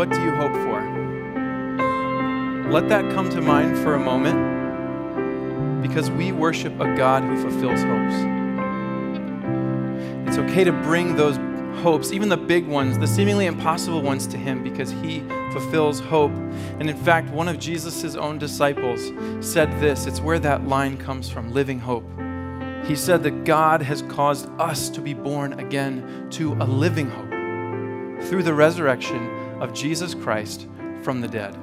what do you hope for? Let that come to mind for a moment because we worship a God who fulfills hopes. It's okay to bring those hopes, even the big ones, the seemingly impossible ones, to Him because He fulfills hope. And in fact, one of Jesus' own disciples said this it's where that line comes from living hope. He said that God has caused us to be born again to a living hope through the resurrection of Jesus Christ from the dead.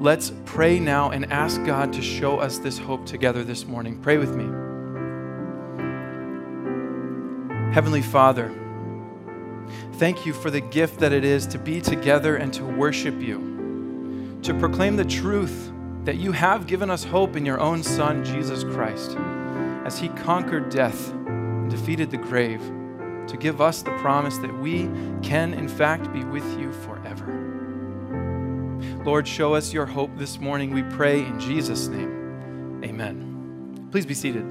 Let's pray now and ask God to show us this hope together this morning. Pray with me. Heavenly Father, Thank you for the gift that it is to be together and to worship you, to proclaim the truth that you have given us hope in your own Son, Jesus Christ, as he conquered death and defeated the grave, to give us the promise that we can, in fact, be with you forever. Lord, show us your hope this morning, we pray in Jesus' name. Amen. Please be seated.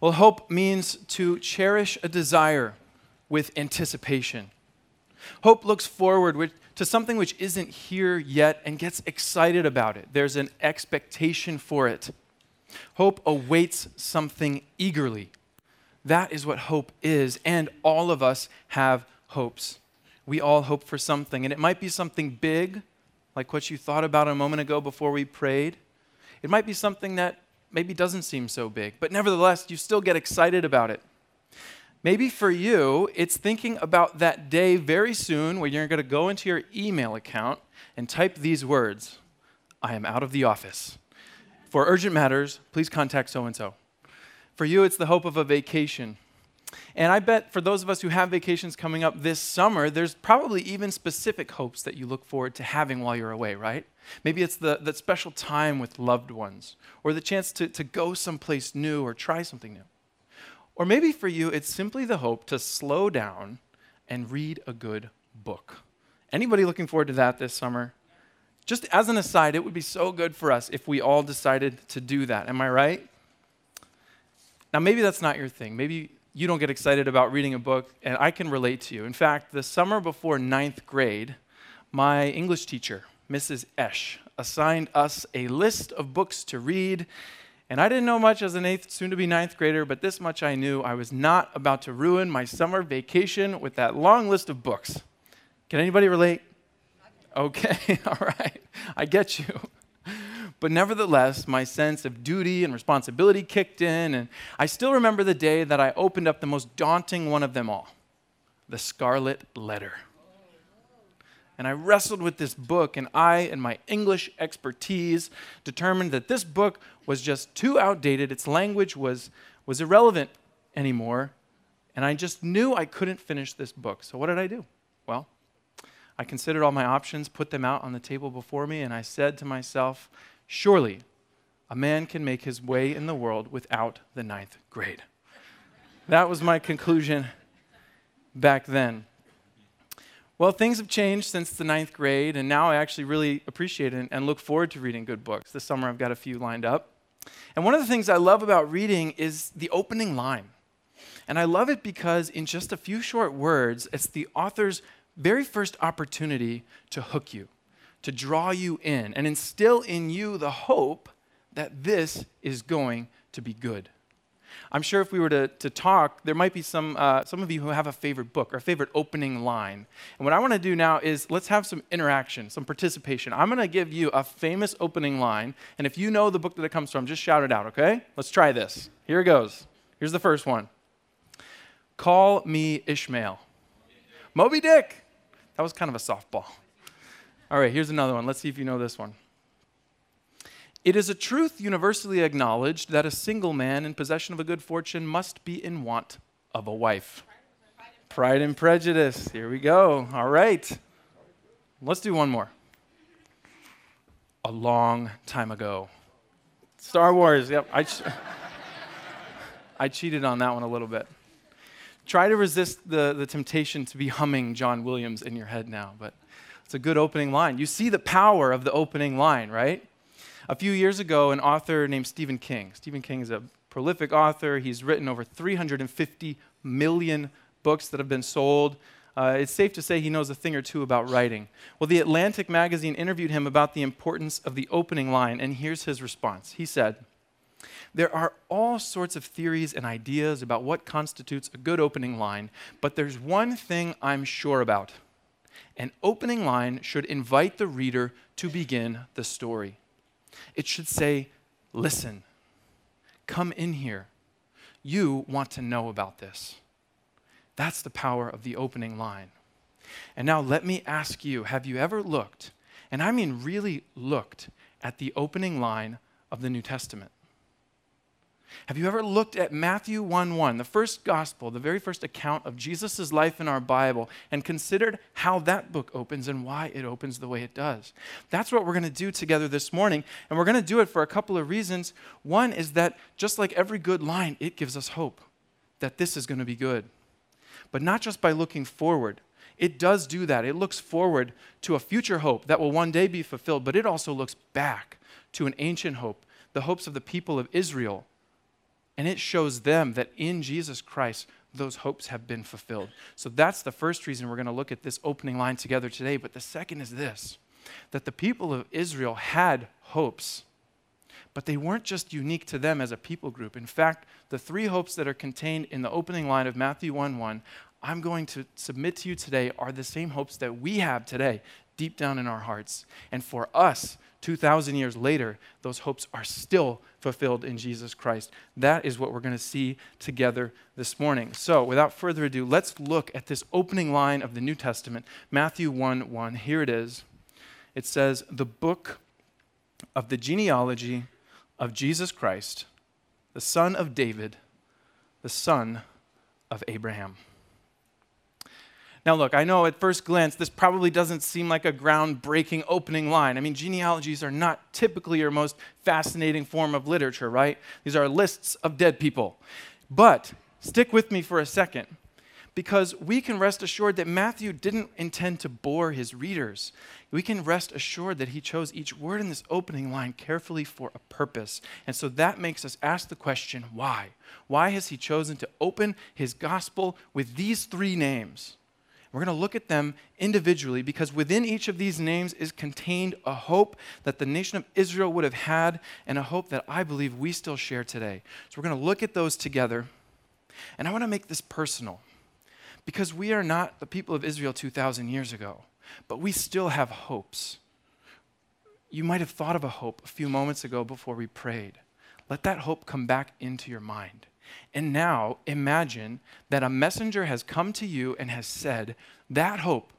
Well, hope means to cherish a desire with anticipation. Hope looks forward to something which isn't here yet and gets excited about it. There's an expectation for it. Hope awaits something eagerly. That is what hope is, and all of us have hopes. We all hope for something, and it might be something big, like what you thought about a moment ago before we prayed. It might be something that maybe doesn't seem so big, but nevertheless, you still get excited about it. Maybe for you, it's thinking about that day very soon when you're going to go into your email account and type these words I am out of the office. For urgent matters, please contact so and so. For you, it's the hope of a vacation. And I bet for those of us who have vacations coming up this summer, there's probably even specific hopes that you look forward to having while you're away, right? Maybe it's the, that special time with loved ones, or the chance to, to go someplace new or try something new. Or maybe for you, it's simply the hope to slow down and read a good book. Anybody looking forward to that this summer? Just as an aside, it would be so good for us if we all decided to do that. Am I right? Now, maybe that's not your thing. Maybe you don't get excited about reading a book, and I can relate to you. In fact, the summer before ninth grade, my English teacher, Mrs. Esch assigned us a list of books to read. And I didn't know much as an eighth, soon to be ninth grader, but this much I knew I was not about to ruin my summer vacation with that long list of books. Can anybody relate? Okay, all right, I get you. But nevertheless, my sense of duty and responsibility kicked in, and I still remember the day that I opened up the most daunting one of them all the Scarlet Letter and I wrestled with this book, and I and my English expertise determined that this book was just too outdated. Its language was, was irrelevant anymore, and I just knew I couldn't finish this book. So, what did I do? Well, I considered all my options, put them out on the table before me, and I said to myself, Surely a man can make his way in the world without the ninth grade. That was my conclusion back then. Well, things have changed since the ninth grade, and now I actually really appreciate it and look forward to reading good books. This summer I've got a few lined up. And one of the things I love about reading is the opening line. And I love it because, in just a few short words, it's the author's very first opportunity to hook you, to draw you in, and instill in you the hope that this is going to be good. I'm sure if we were to, to talk, there might be some, uh, some of you who have a favorite book or a favorite opening line. And what I want to do now is let's have some interaction, some participation. I'm going to give you a famous opening line. And if you know the book that it comes from, just shout it out, okay? Let's try this. Here it goes. Here's the first one Call me Ishmael. Moby Dick. That was kind of a softball. All right, here's another one. Let's see if you know this one. It is a truth universally acknowledged that a single man in possession of a good fortune must be in want of a wife. Pride and Prejudice. Here we go. All right. Let's do one more. A long time ago. Star Wars. Yep. I, ch- I cheated on that one a little bit. Try to resist the, the temptation to be humming John Williams in your head now, but it's a good opening line. You see the power of the opening line, right? A few years ago, an author named Stephen King, Stephen King is a prolific author. He's written over 350 million books that have been sold. Uh, it's safe to say he knows a thing or two about writing. Well, the Atlantic magazine interviewed him about the importance of the opening line, and here's his response. He said, There are all sorts of theories and ideas about what constitutes a good opening line, but there's one thing I'm sure about. An opening line should invite the reader to begin the story. It should say, Listen, come in here. You want to know about this. That's the power of the opening line. And now let me ask you have you ever looked, and I mean really looked, at the opening line of the New Testament? Have you ever looked at Matthew 1 1, the first gospel, the very first account of Jesus' life in our Bible, and considered how that book opens and why it opens the way it does? That's what we're going to do together this morning, and we're going to do it for a couple of reasons. One is that just like every good line, it gives us hope that this is going to be good but not just by looking forward. It does do that. It looks forward to a future hope that will one day be fulfilled, but it also looks back to an ancient hope, the hopes of the people of Israel. And it shows them that in Jesus Christ, those hopes have been fulfilled. So that's the first reason we're going to look at this opening line together today. But the second is this that the people of Israel had hopes but they weren't just unique to them as a people group. In fact, the three hopes that are contained in the opening line of Matthew 1 1, I'm going to submit to you today, are the same hopes that we have today deep down in our hearts. And for us, 2,000 years later, those hopes are still fulfilled in Jesus Christ. That is what we're going to see together this morning. So, without further ado, let's look at this opening line of the New Testament, Matthew 1 1. Here it is. It says, The book of the genealogy of Jesus Christ, the son of David, the son of Abraham. Now, look, I know at first glance this probably doesn't seem like a groundbreaking opening line. I mean, genealogies are not typically your most fascinating form of literature, right? These are lists of dead people. But stick with me for a second because we can rest assured that Matthew didn't intend to bore his readers. We can rest assured that he chose each word in this opening line carefully for a purpose. And so that makes us ask the question why? Why has he chosen to open his gospel with these three names? We're going to look at them individually because within each of these names is contained a hope that the nation of Israel would have had and a hope that I believe we still share today. So we're going to look at those together. And I want to make this personal because we are not the people of Israel 2,000 years ago, but we still have hopes. You might have thought of a hope a few moments ago before we prayed. Let that hope come back into your mind. And now imagine that a messenger has come to you and has said, That hope,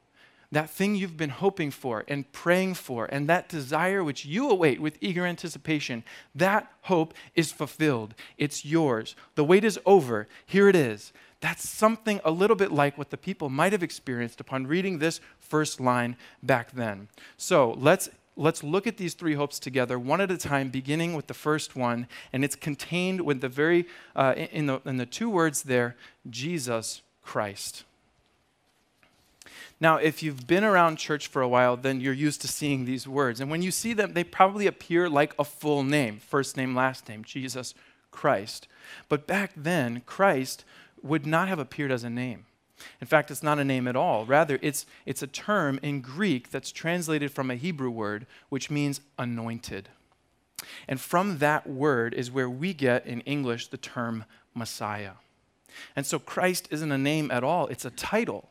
that thing you've been hoping for and praying for, and that desire which you await with eager anticipation, that hope is fulfilled. It's yours. The wait is over. Here it is. That's something a little bit like what the people might have experienced upon reading this first line back then. So let's let's look at these three hopes together, one at a time, beginning with the first one, and it's contained with the very uh, in the in the two words there, Jesus Christ. Now, if you've been around church for a while, then you're used to seeing these words. And when you see them, they probably appear like a full name first name, last name, Jesus Christ. But back then, Christ would not have appeared as a name. In fact, it's not a name at all. Rather, it's, it's a term in Greek that's translated from a Hebrew word, which means anointed. And from that word is where we get in English the term Messiah. And so Christ isn't a name at all, it's a title.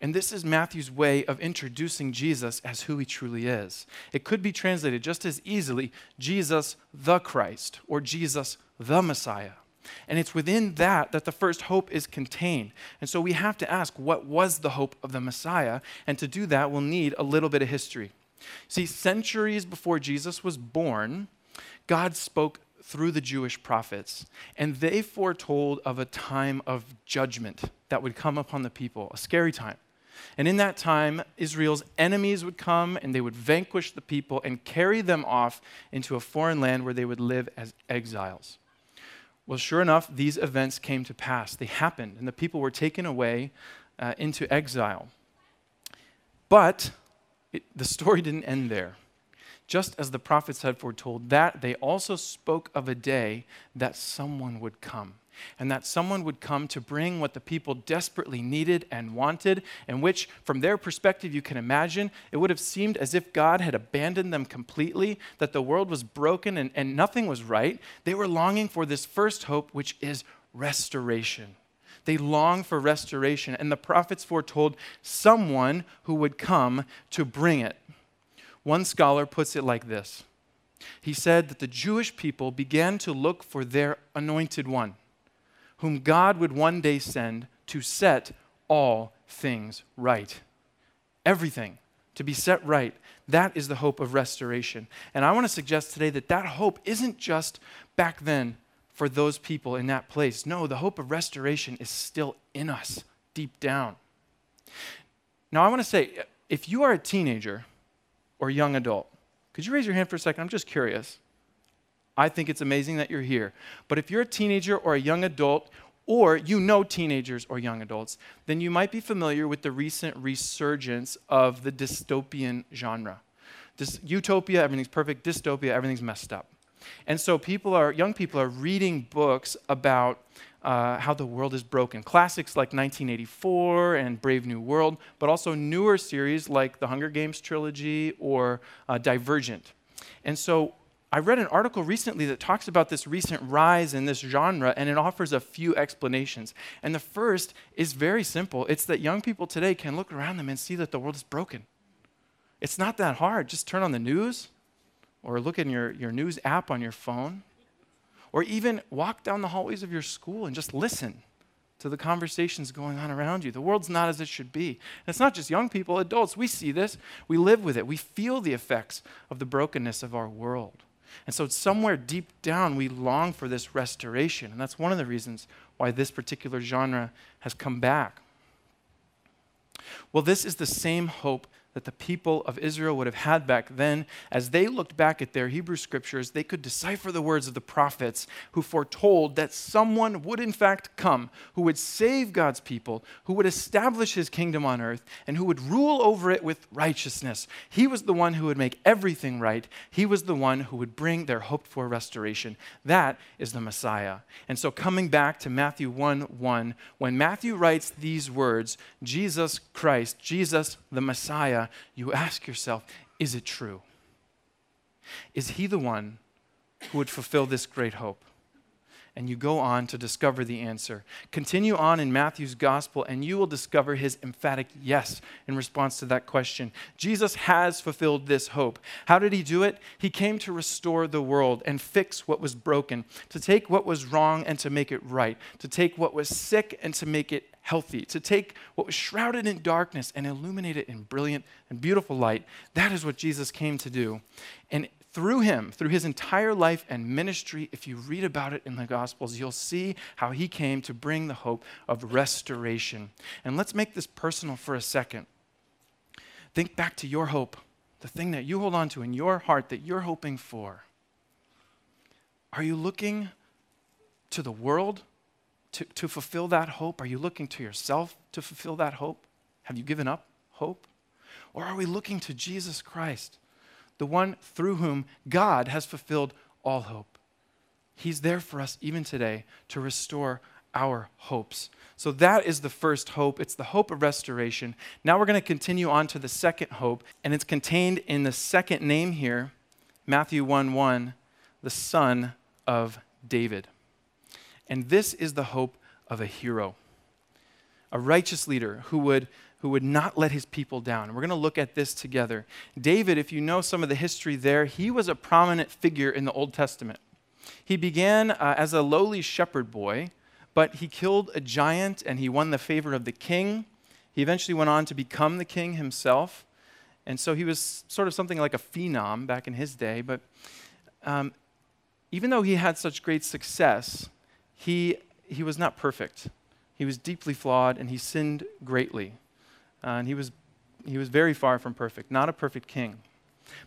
And this is Matthew's way of introducing Jesus as who he truly is. It could be translated just as easily Jesus the Christ or Jesus the Messiah. And it's within that that the first hope is contained. And so we have to ask what was the hope of the Messiah? And to do that, we'll need a little bit of history. See, centuries before Jesus was born, God spoke through the Jewish prophets, and they foretold of a time of judgment that would come upon the people, a scary time. And in that time, Israel's enemies would come and they would vanquish the people and carry them off into a foreign land where they would live as exiles. Well, sure enough, these events came to pass. They happened, and the people were taken away uh, into exile. But it, the story didn't end there. just as the prophets had foretold, that they also spoke of a day that someone would come. And that someone would come to bring what the people desperately needed and wanted, and which, from their perspective, you can imagine, it would have seemed as if God had abandoned them completely, that the world was broken and, and nothing was right. They were longing for this first hope, which is restoration. They long for restoration, and the prophets foretold someone who would come to bring it. One scholar puts it like this He said that the Jewish people began to look for their anointed one, whom God would one day send to set all things right. Everything to be set right. That is the hope of restoration. And I want to suggest today that that hope isn't just back then for those people in that place. No, the hope of restoration is still in us, deep down. Now, I want to say if you are a teenager, or young adult? Could you raise your hand for a second? I'm just curious. I think it's amazing that you're here. But if you're a teenager or a young adult, or you know teenagers or young adults, then you might be familiar with the recent resurgence of the dystopian genre. This utopia, everything's perfect, dystopia, everything's messed up. And so people are, young people are reading books about uh, how the world is broken. Classics like 1984 and Brave New World, but also newer series like the Hunger Games trilogy or uh, Divergent. And so I read an article recently that talks about this recent rise in this genre, and it offers a few explanations. And the first is very simple it's that young people today can look around them and see that the world is broken. It's not that hard. Just turn on the news or look in your, your news app on your phone or even walk down the hallways of your school and just listen to the conversations going on around you. The world's not as it should be. And it's not just young people, adults. We see this, we live with it, we feel the effects of the brokenness of our world. And so, somewhere deep down, we long for this restoration. And that's one of the reasons why this particular genre has come back. Well, this is the same hope that the people of Israel would have had back then, as they looked back at their Hebrew scriptures, they could decipher the words of the prophets who foretold that someone would in fact come who would save God's people, who would establish his kingdom on earth, and who would rule over it with righteousness. He was the one who would make everything right. He was the one who would bring their hoped for restoration. That is the Messiah. And so, coming back to Matthew 1 1, when Matthew writes these words, Jesus Christ, Jesus the Messiah, you ask yourself, is it true? Is he the one who would fulfill this great hope? and you go on to discover the answer. Continue on in Matthew's gospel, and you will discover his emphatic yes in response to that question. Jesus has fulfilled this hope. How did he do it? He came to restore the world and fix what was broken, to take what was wrong and to make it right, to take what was sick and to make it healthy, to take what was shrouded in darkness and illuminate it in brilliant and beautiful light. That is what Jesus came to do. And through him, through his entire life and ministry, if you read about it in the Gospels, you'll see how he came to bring the hope of restoration. And let's make this personal for a second. Think back to your hope, the thing that you hold on to in your heart that you're hoping for. Are you looking to the world to, to fulfill that hope? Are you looking to yourself to fulfill that hope? Have you given up hope? Or are we looking to Jesus Christ? the one through whom God has fulfilled all hope. He's there for us even today to restore our hopes. So that is the first hope. It's the hope of restoration. Now we're going to continue on to the second hope, and it's contained in the second name here, Matthew 1 1, the son of David. And this is the hope of a hero, a righteous leader who would who would not let his people down. We're going to look at this together. David, if you know some of the history there, he was a prominent figure in the Old Testament. He began uh, as a lowly shepherd boy, but he killed a giant and he won the favor of the king. He eventually went on to become the king himself. And so he was sort of something like a phenom back in his day. But um, even though he had such great success, he, he was not perfect. He was deeply flawed and he sinned greatly. Uh, and he was, he was very far from perfect, not a perfect king.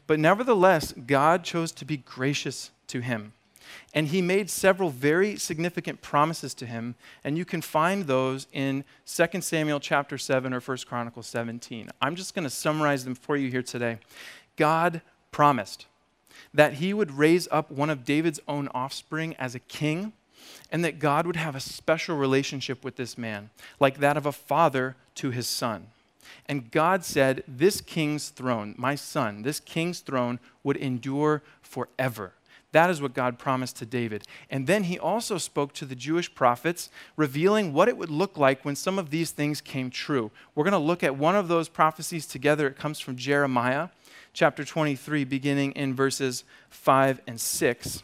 But nevertheless, God chose to be gracious to him. And he made several very significant promises to him, and you can find those in 2 Samuel chapter 7 or 1 Chronicles 17. I'm just going to summarize them for you here today. God promised that he would raise up one of David's own offspring as a king, and that God would have a special relationship with this man, like that of a father to his son. And God said, This king's throne, my son, this king's throne would endure forever. That is what God promised to David. And then he also spoke to the Jewish prophets, revealing what it would look like when some of these things came true. We're going to look at one of those prophecies together. It comes from Jeremiah chapter 23, beginning in verses 5 and 6.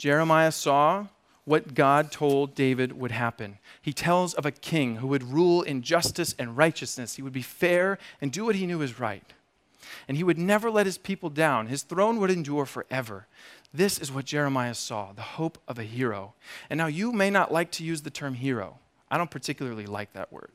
Jeremiah saw what God told David would happen. He tells of a king who would rule in justice and righteousness. He would be fair and do what he knew was right. And he would never let his people down. His throne would endure forever. This is what Jeremiah saw the hope of a hero. And now you may not like to use the term hero. I don't particularly like that word.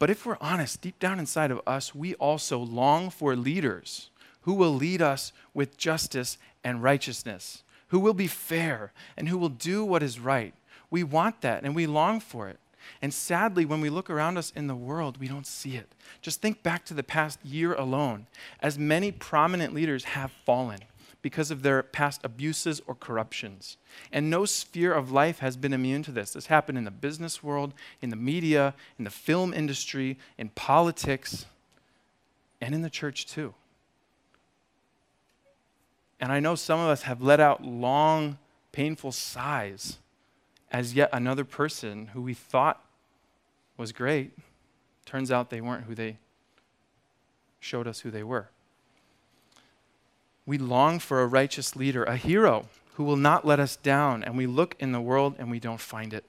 But if we're honest, deep down inside of us, we also long for leaders who will lead us with justice and righteousness who will be fair, and who will do what is right. We want that and we long for it. And sadly, when we look around us in the world, we don't see it. Just think back to the past year alone, as many prominent leaders have fallen because of their past abuses or corruptions. And no sphere of life has been immune to this. This happened in the business world, in the media, in the film industry, in politics, and in the church too. And I know some of us have let out long, painful sighs as yet another person who we thought was great turns out they weren't who they showed us who they were. We long for a righteous leader, a hero who will not let us down, and we look in the world and we don't find it.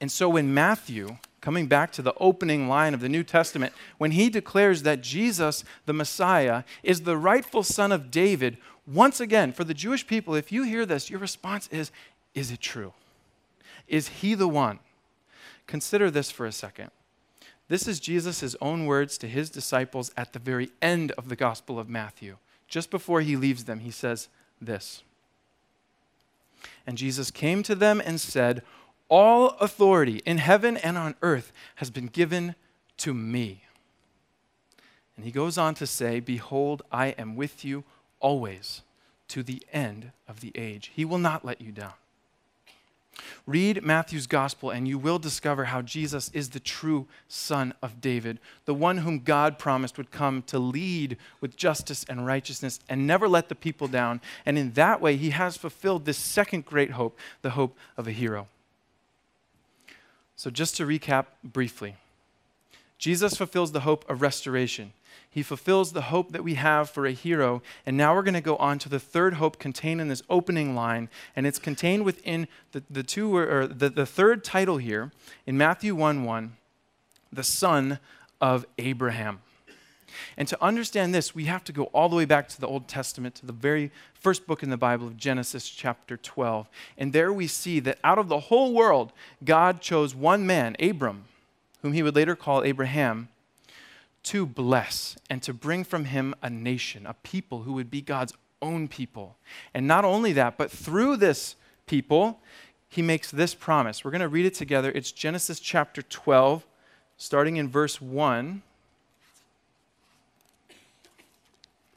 And so when Matthew coming back to the opening line of the New Testament, when he declares that Jesus, the Messiah, is the rightful son of David, once again, for the Jewish people, if you hear this, your response is, Is it true? Is he the one? Consider this for a second. This is Jesus' own words to his disciples at the very end of the Gospel of Matthew. Just before he leaves them, he says this. And Jesus came to them and said, all authority in heaven and on earth has been given to me. And he goes on to say, Behold, I am with you always to the end of the age. He will not let you down. Read Matthew's gospel, and you will discover how Jesus is the true Son of David, the one whom God promised would come to lead with justice and righteousness and never let the people down. And in that way, he has fulfilled this second great hope, the hope of a hero. So, just to recap briefly Jesus fulfills the hope of restoration. He fulfills the hope that we have for a hero. And now we're going to go on to the third hope contained in this opening line. And it's contained within the, the two or the, the third title here in Matthew 1 1, the son of Abraham. And to understand this, we have to go all the way back to the Old Testament, to the very first book in the Bible of Genesis, chapter 12. And there we see that out of the whole world, God chose one man, Abram, whom he would later call Abraham, to bless and to bring from him a nation, a people who would be God's own people. And not only that, but through this people, he makes this promise. We're going to read it together. It's Genesis chapter 12, starting in verse 1.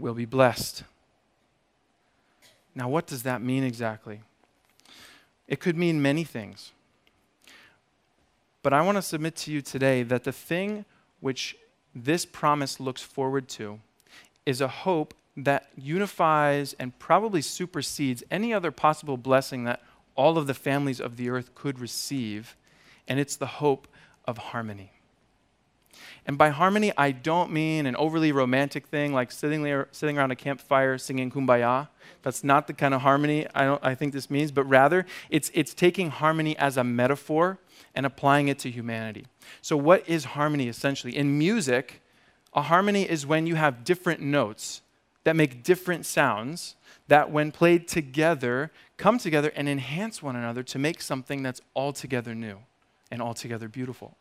will be blessed. Now, what does that mean exactly? It could mean many things. But I want to submit to you today that the thing which this promise looks forward to is a hope that unifies and probably supersedes any other possible blessing that all of the families of the earth could receive, and it's the hope of harmony. And by harmony, I don't mean an overly romantic thing like sitting, there, sitting around a campfire singing kumbaya. That's not the kind of harmony I, I think this means, but rather it's, it's taking harmony as a metaphor and applying it to humanity. So, what is harmony essentially? In music, a harmony is when you have different notes that make different sounds that, when played together, come together and enhance one another to make something that's altogether new and altogether beautiful.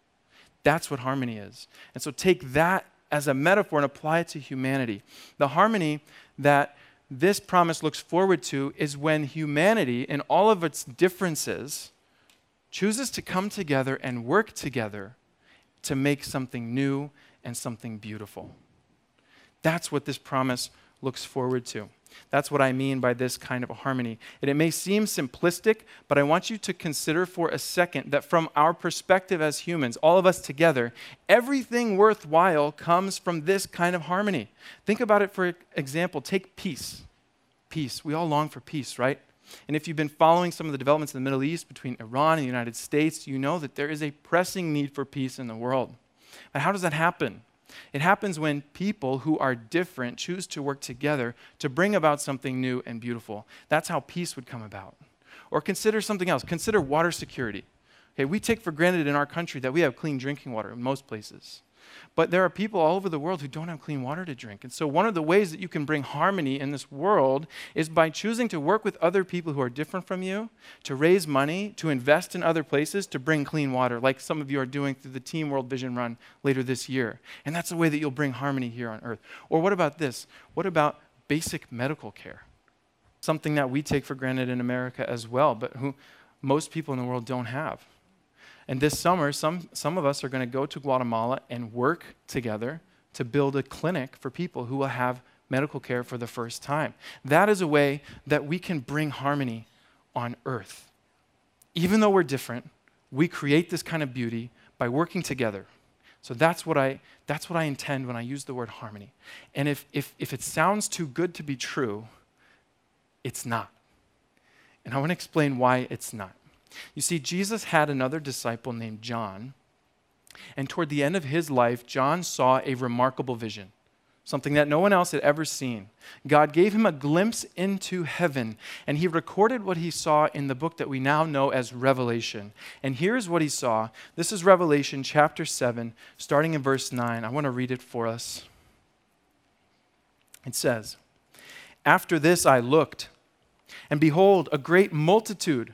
That's what harmony is. And so take that as a metaphor and apply it to humanity. The harmony that this promise looks forward to is when humanity, in all of its differences, chooses to come together and work together to make something new and something beautiful. That's what this promise looks forward to. That's what I mean by this kind of harmony. And it may seem simplistic, but I want you to consider for a second that from our perspective as humans, all of us together, everything worthwhile comes from this kind of harmony. Think about it for example. Take peace. Peace. We all long for peace, right? And if you've been following some of the developments in the Middle East between Iran and the United States, you know that there is a pressing need for peace in the world. And how does that happen? It happens when people who are different choose to work together to bring about something new and beautiful. That's how peace would come about. Or consider something else. Consider water security. Okay, we take for granted in our country that we have clean drinking water in most places. But there are people all over the world who don't have clean water to drink. And so, one of the ways that you can bring harmony in this world is by choosing to work with other people who are different from you, to raise money, to invest in other places, to bring clean water, like some of you are doing through the Team World Vision Run later this year. And that's the way that you'll bring harmony here on earth. Or what about this? What about basic medical care? Something that we take for granted in America as well, but who most people in the world don't have. And this summer, some, some of us are going to go to Guatemala and work together to build a clinic for people who will have medical care for the first time. That is a way that we can bring harmony on earth. Even though we're different, we create this kind of beauty by working together. So that's what I, that's what I intend when I use the word harmony. And if, if, if it sounds too good to be true, it's not. And I want to explain why it's not. You see, Jesus had another disciple named John, and toward the end of his life, John saw a remarkable vision, something that no one else had ever seen. God gave him a glimpse into heaven, and he recorded what he saw in the book that we now know as Revelation. And here's what he saw. This is Revelation chapter 7, starting in verse 9. I want to read it for us. It says, After this I looked, and behold, a great multitude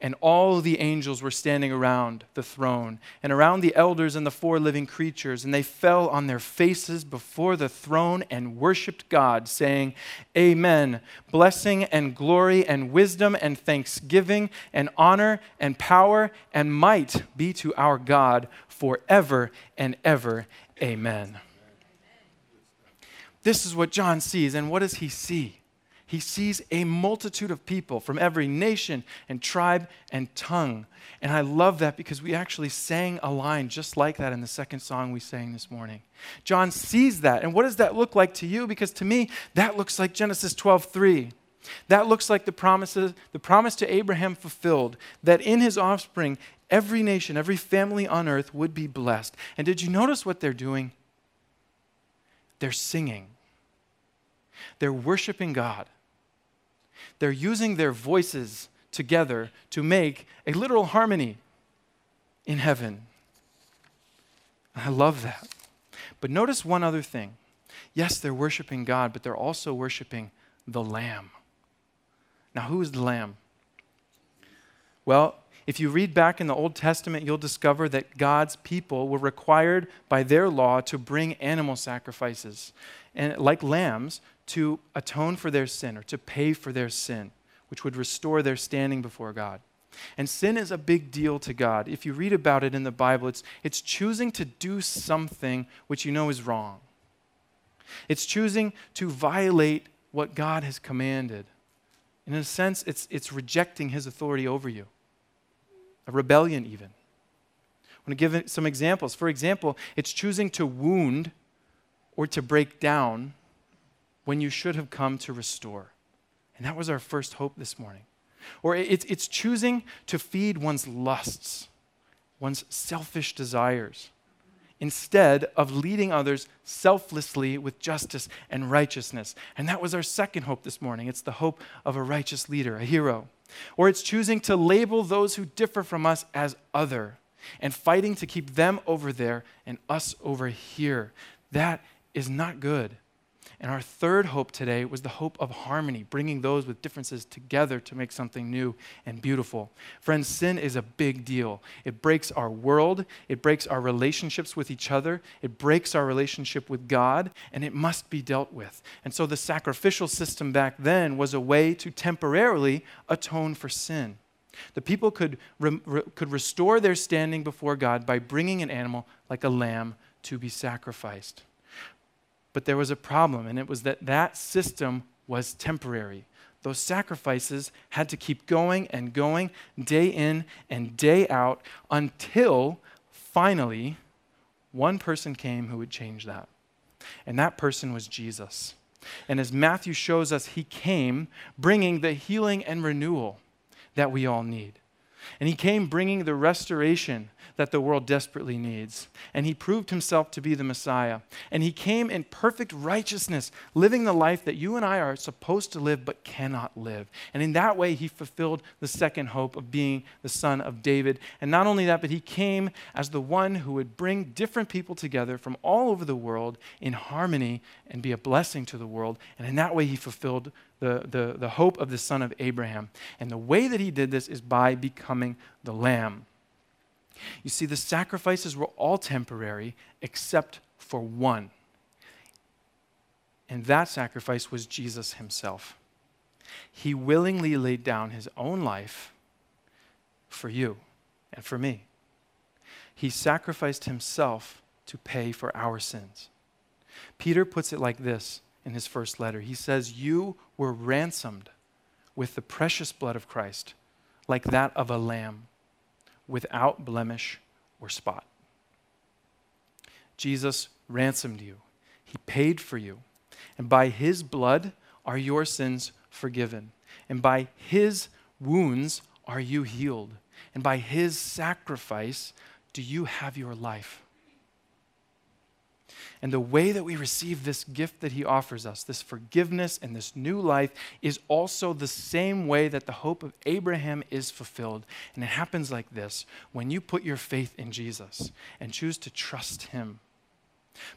And all the angels were standing around the throne and around the elders and the four living creatures. And they fell on their faces before the throne and worshiped God, saying, Amen. Blessing and glory and wisdom and thanksgiving and honor and power and might be to our God forever and ever. Amen. This is what John sees. And what does he see? He sees a multitude of people from every nation and tribe and tongue. And I love that because we actually sang a line just like that in the second song we sang this morning. John sees that. And what does that look like to you? Because to me, that looks like Genesis 12 3. That looks like the promises, the promise to Abraham fulfilled, that in his offspring, every nation, every family on earth would be blessed. And did you notice what they're doing? They're singing. They're worshiping God. They're using their voices together to make a literal harmony in heaven. I love that. But notice one other thing. Yes, they're worshiping God, but they're also worshiping the Lamb. Now, who is the Lamb? Well, if you read back in the Old Testament, you'll discover that God's people were required by their law to bring animal sacrifices, and like lambs, to atone for their sin or to pay for their sin, which would restore their standing before God. And sin is a big deal to God. If you read about it in the Bible, it's, it's choosing to do something which you know is wrong. It's choosing to violate what God has commanded. In a sense, it's, it's rejecting his authority over you, a rebellion, even. I want to give some examples. For example, it's choosing to wound or to break down when you should have come to restore. And that was our first hope this morning. Or it's, it's choosing to feed one's lusts, one's selfish desires, instead of leading others selflessly with justice and righteousness. And that was our second hope this morning. It's the hope of a righteous leader, a hero. Or it's choosing to label those who differ from us as other and fighting to keep them over there and us over here. That is not good. And our third hope today was the hope of harmony, bringing those with differences together to make something new and beautiful. Friends, sin is a big deal. It breaks our world, it breaks our relationships with each other, it breaks our relationship with God, and it must be dealt with. And so the sacrificial system back then was a way to temporarily atone for sin. The people could, re- re- could restore their standing before God by bringing an animal like a lamb to be sacrificed. But there was a problem, and it was that that system was temporary. Those sacrifices had to keep going and going day in and day out until finally one person came who would change that. And that person was Jesus. And as Matthew shows us, he came bringing the healing and renewal that we all need. And he came bringing the restoration that the world desperately needs. And he proved himself to be the Messiah. And he came in perfect righteousness, living the life that you and I are supposed to live but cannot live. And in that way, he fulfilled the second hope of being the son of David. And not only that, but he came as the one who would bring different people together from all over the world in harmony and be a blessing to the world. And in that way, he fulfilled the, the, the hope of the son of Abraham. And the way that he did this is by becoming the lamb. You see, the sacrifices were all temporary except for one. And that sacrifice was Jesus himself. He willingly laid down his own life for you and for me. He sacrificed himself to pay for our sins. Peter puts it like this in his first letter He says, You were ransomed with the precious blood of Christ, like that of a lamb without blemish or spot. Jesus ransomed you, He paid for you, and by His blood are your sins forgiven, and by His wounds are you healed, and by His sacrifice do you have your life. And the way that we receive this gift that he offers us, this forgiveness and this new life, is also the same way that the hope of Abraham is fulfilled. And it happens like this when you put your faith in Jesus and choose to trust him.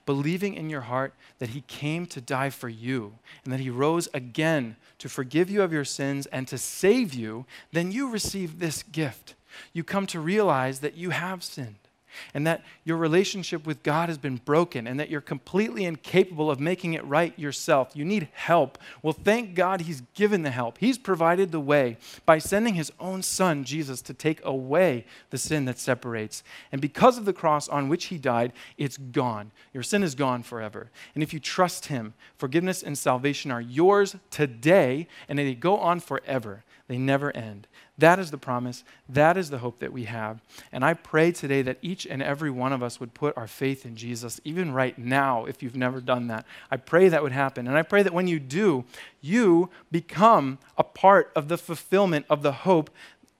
Believing in your heart that he came to die for you and that he rose again to forgive you of your sins and to save you, then you receive this gift. You come to realize that you have sinned and that your relationship with God has been broken and that you're completely incapable of making it right yourself. You need help. Well, thank God He's given the help. He's provided the way by sending His own Son, Jesus, to take away the sin that separates. And because of the cross on which He died, it's gone. Your sin is gone forever. And if you trust Him, forgiveness and salvation are yours today and they go on forever. They never end. That is the promise. That is the hope that we have. And I pray today that each and every one of us would put our faith in Jesus, even right now, if you've never done that. I pray that would happen. And I pray that when you do, you become a part of the fulfillment of the hope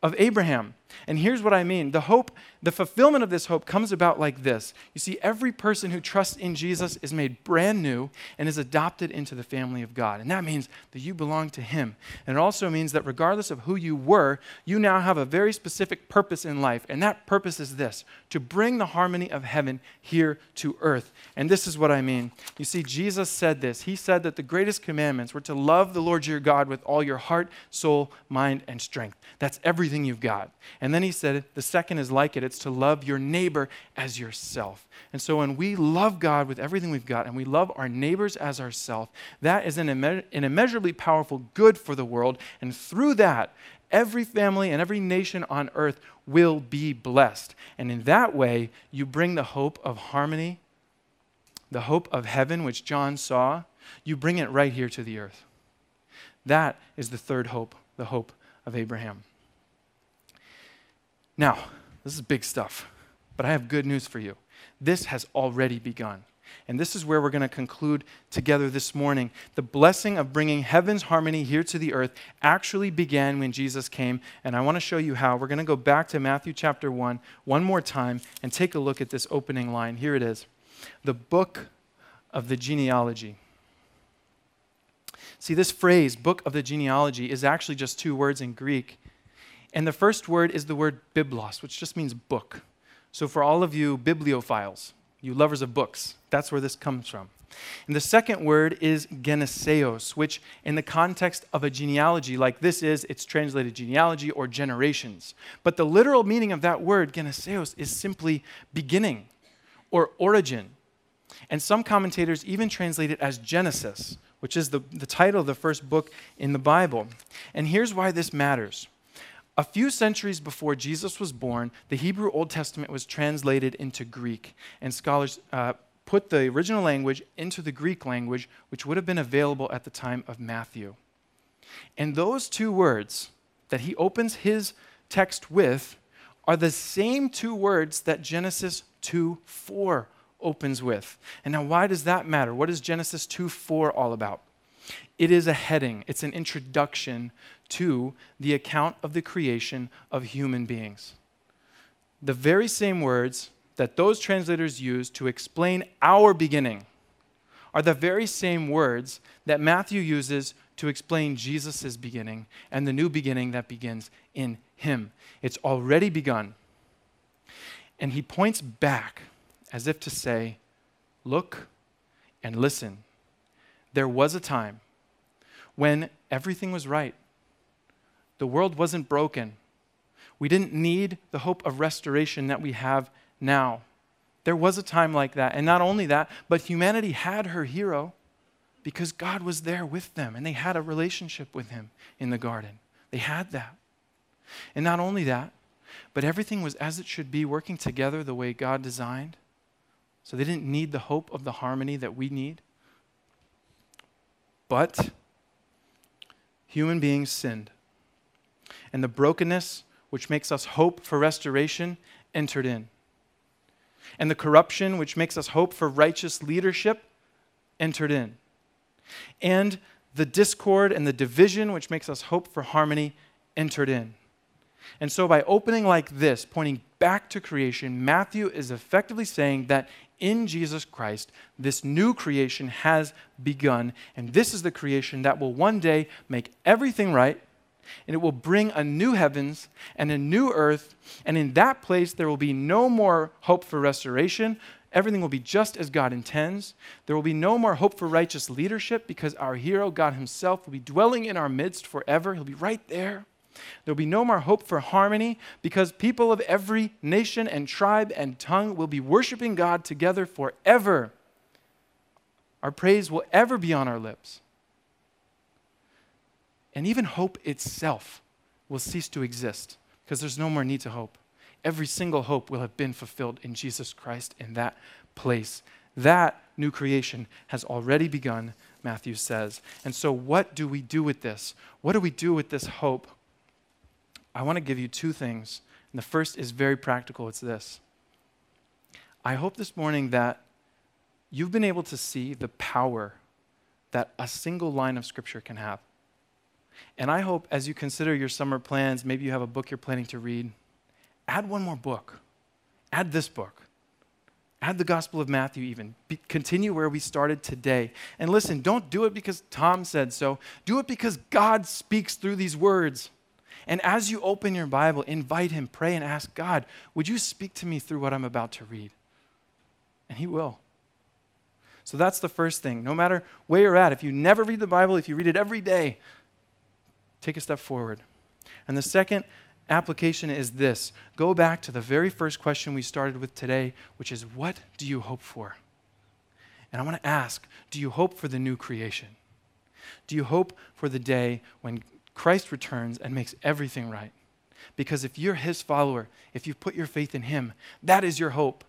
of Abraham. And here's what I mean the hope, the fulfillment of this hope comes about like this. You see, every person who trusts in Jesus is made brand new and is adopted into the family of God. And that means that you belong to Him. And it also means that regardless of who you were, you now have a very specific purpose in life. And that purpose is this to bring the harmony of heaven here to earth. And this is what I mean. You see, Jesus said this He said that the greatest commandments were to love the Lord your God with all your heart, soul, mind, and strength. That's everything you've got. And then he said, the second is like it it's to love your neighbor as yourself. And so when we love God with everything we've got and we love our neighbors as ourselves, that is an, imme- an immeasurably powerful good for the world. And through that, every family and every nation on earth will be blessed. And in that way, you bring the hope of harmony, the hope of heaven, which John saw, you bring it right here to the earth. That is the third hope, the hope of Abraham. Now, this is big stuff, but I have good news for you. This has already begun. And this is where we're going to conclude together this morning. The blessing of bringing heaven's harmony here to the earth actually began when Jesus came. And I want to show you how. We're going to go back to Matthew chapter 1 one more time and take a look at this opening line. Here it is the book of the genealogy. See, this phrase, book of the genealogy, is actually just two words in Greek. And the first word is the word biblos, which just means book. So for all of you bibliophiles, you lovers of books, that's where this comes from. And the second word is geneseos, which in the context of a genealogy like this is, it's translated genealogy or generations. But the literal meaning of that word, geneseos, is simply beginning or origin. And some commentators even translate it as Genesis, which is the, the title of the first book in the Bible. And here's why this matters. A few centuries before Jesus was born, the Hebrew Old Testament was translated into Greek, and scholars uh, put the original language into the Greek language, which would have been available at the time of Matthew. And those two words that he opens his text with are the same two words that Genesis 2 4 opens with. And now, why does that matter? What is Genesis 2 4 all about? It is a heading, it's an introduction to the account of the creation of human beings. The very same words that those translators use to explain our beginning are the very same words that Matthew uses to explain Jesus' beginning and the new beginning that begins in him. It's already begun. And he points back as if to say, Look and listen. There was a time when everything was right. The world wasn't broken. We didn't need the hope of restoration that we have now. There was a time like that. And not only that, but humanity had her hero because God was there with them and they had a relationship with him in the garden. They had that. And not only that, but everything was as it should be, working together the way God designed. So they didn't need the hope of the harmony that we need. But human beings sinned. And the brokenness, which makes us hope for restoration, entered in. And the corruption, which makes us hope for righteous leadership, entered in. And the discord and the division, which makes us hope for harmony, entered in. And so, by opening like this, pointing back to creation, Matthew is effectively saying that in Jesus Christ, this new creation has begun. And this is the creation that will one day make everything right. And it will bring a new heavens and a new earth. And in that place, there will be no more hope for restoration. Everything will be just as God intends. There will be no more hope for righteous leadership because our hero, God Himself, will be dwelling in our midst forever. He'll be right there. There'll be no more hope for harmony because people of every nation and tribe and tongue will be worshiping God together forever. Our praise will ever be on our lips. And even hope itself will cease to exist because there's no more need to hope. Every single hope will have been fulfilled in Jesus Christ in that place. That new creation has already begun, Matthew says. And so, what do we do with this? What do we do with this hope? I want to give you two things. And the first is very practical it's this. I hope this morning that you've been able to see the power that a single line of Scripture can have. And I hope as you consider your summer plans, maybe you have a book you're planning to read, add one more book. Add this book. Add the Gospel of Matthew, even. Be, continue where we started today. And listen, don't do it because Tom said so. Do it because God speaks through these words. And as you open your Bible, invite Him, pray, and ask God, would you speak to me through what I'm about to read? And He will. So that's the first thing. No matter where you're at, if you never read the Bible, if you read it every day, take a step forward. And the second application is this go back to the very first question we started with today, which is what do you hope for? And I want to ask do you hope for the new creation? Do you hope for the day when Christ returns and makes everything right. Because if you're his follower, if you put your faith in him, that is your hope.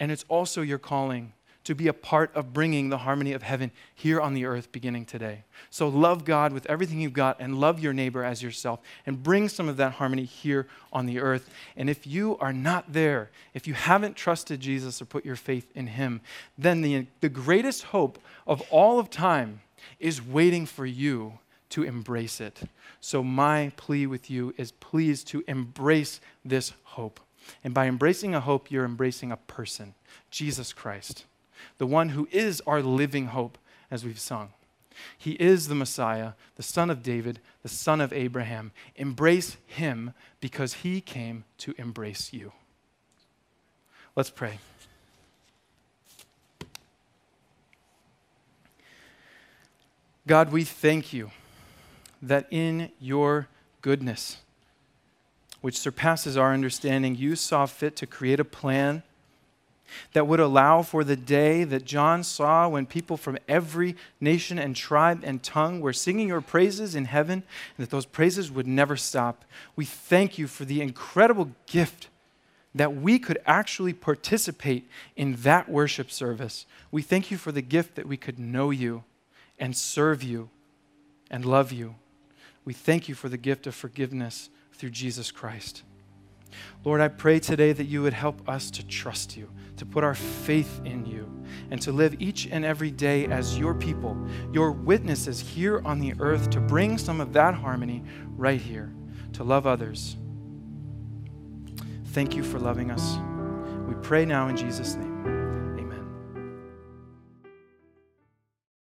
And it's also your calling to be a part of bringing the harmony of heaven here on the earth beginning today. So love God with everything you've got and love your neighbor as yourself and bring some of that harmony here on the earth. And if you are not there, if you haven't trusted Jesus or put your faith in him, then the, the greatest hope of all of time is waiting for you to embrace it. So, my plea with you is please to embrace this hope. And by embracing a hope, you're embracing a person, Jesus Christ the one who is our living hope, as we've sung. He is the Messiah, the son of David, the son of Abraham. Embrace him because he came to embrace you. Let's pray. God, we thank you that in your goodness, which surpasses our understanding, you saw fit to create a plan that would allow for the day that John saw when people from every nation and tribe and tongue were singing your praises in heaven, and that those praises would never stop. We thank you for the incredible gift that we could actually participate in that worship service. We thank you for the gift that we could know you and serve you and love you. We thank you for the gift of forgiveness through Jesus Christ. Lord, I pray today that you would help us to trust you, to put our faith in you, and to live each and every day as your people, your witnesses here on the earth, to bring some of that harmony right here, to love others. Thank you for loving us. We pray now in Jesus' name.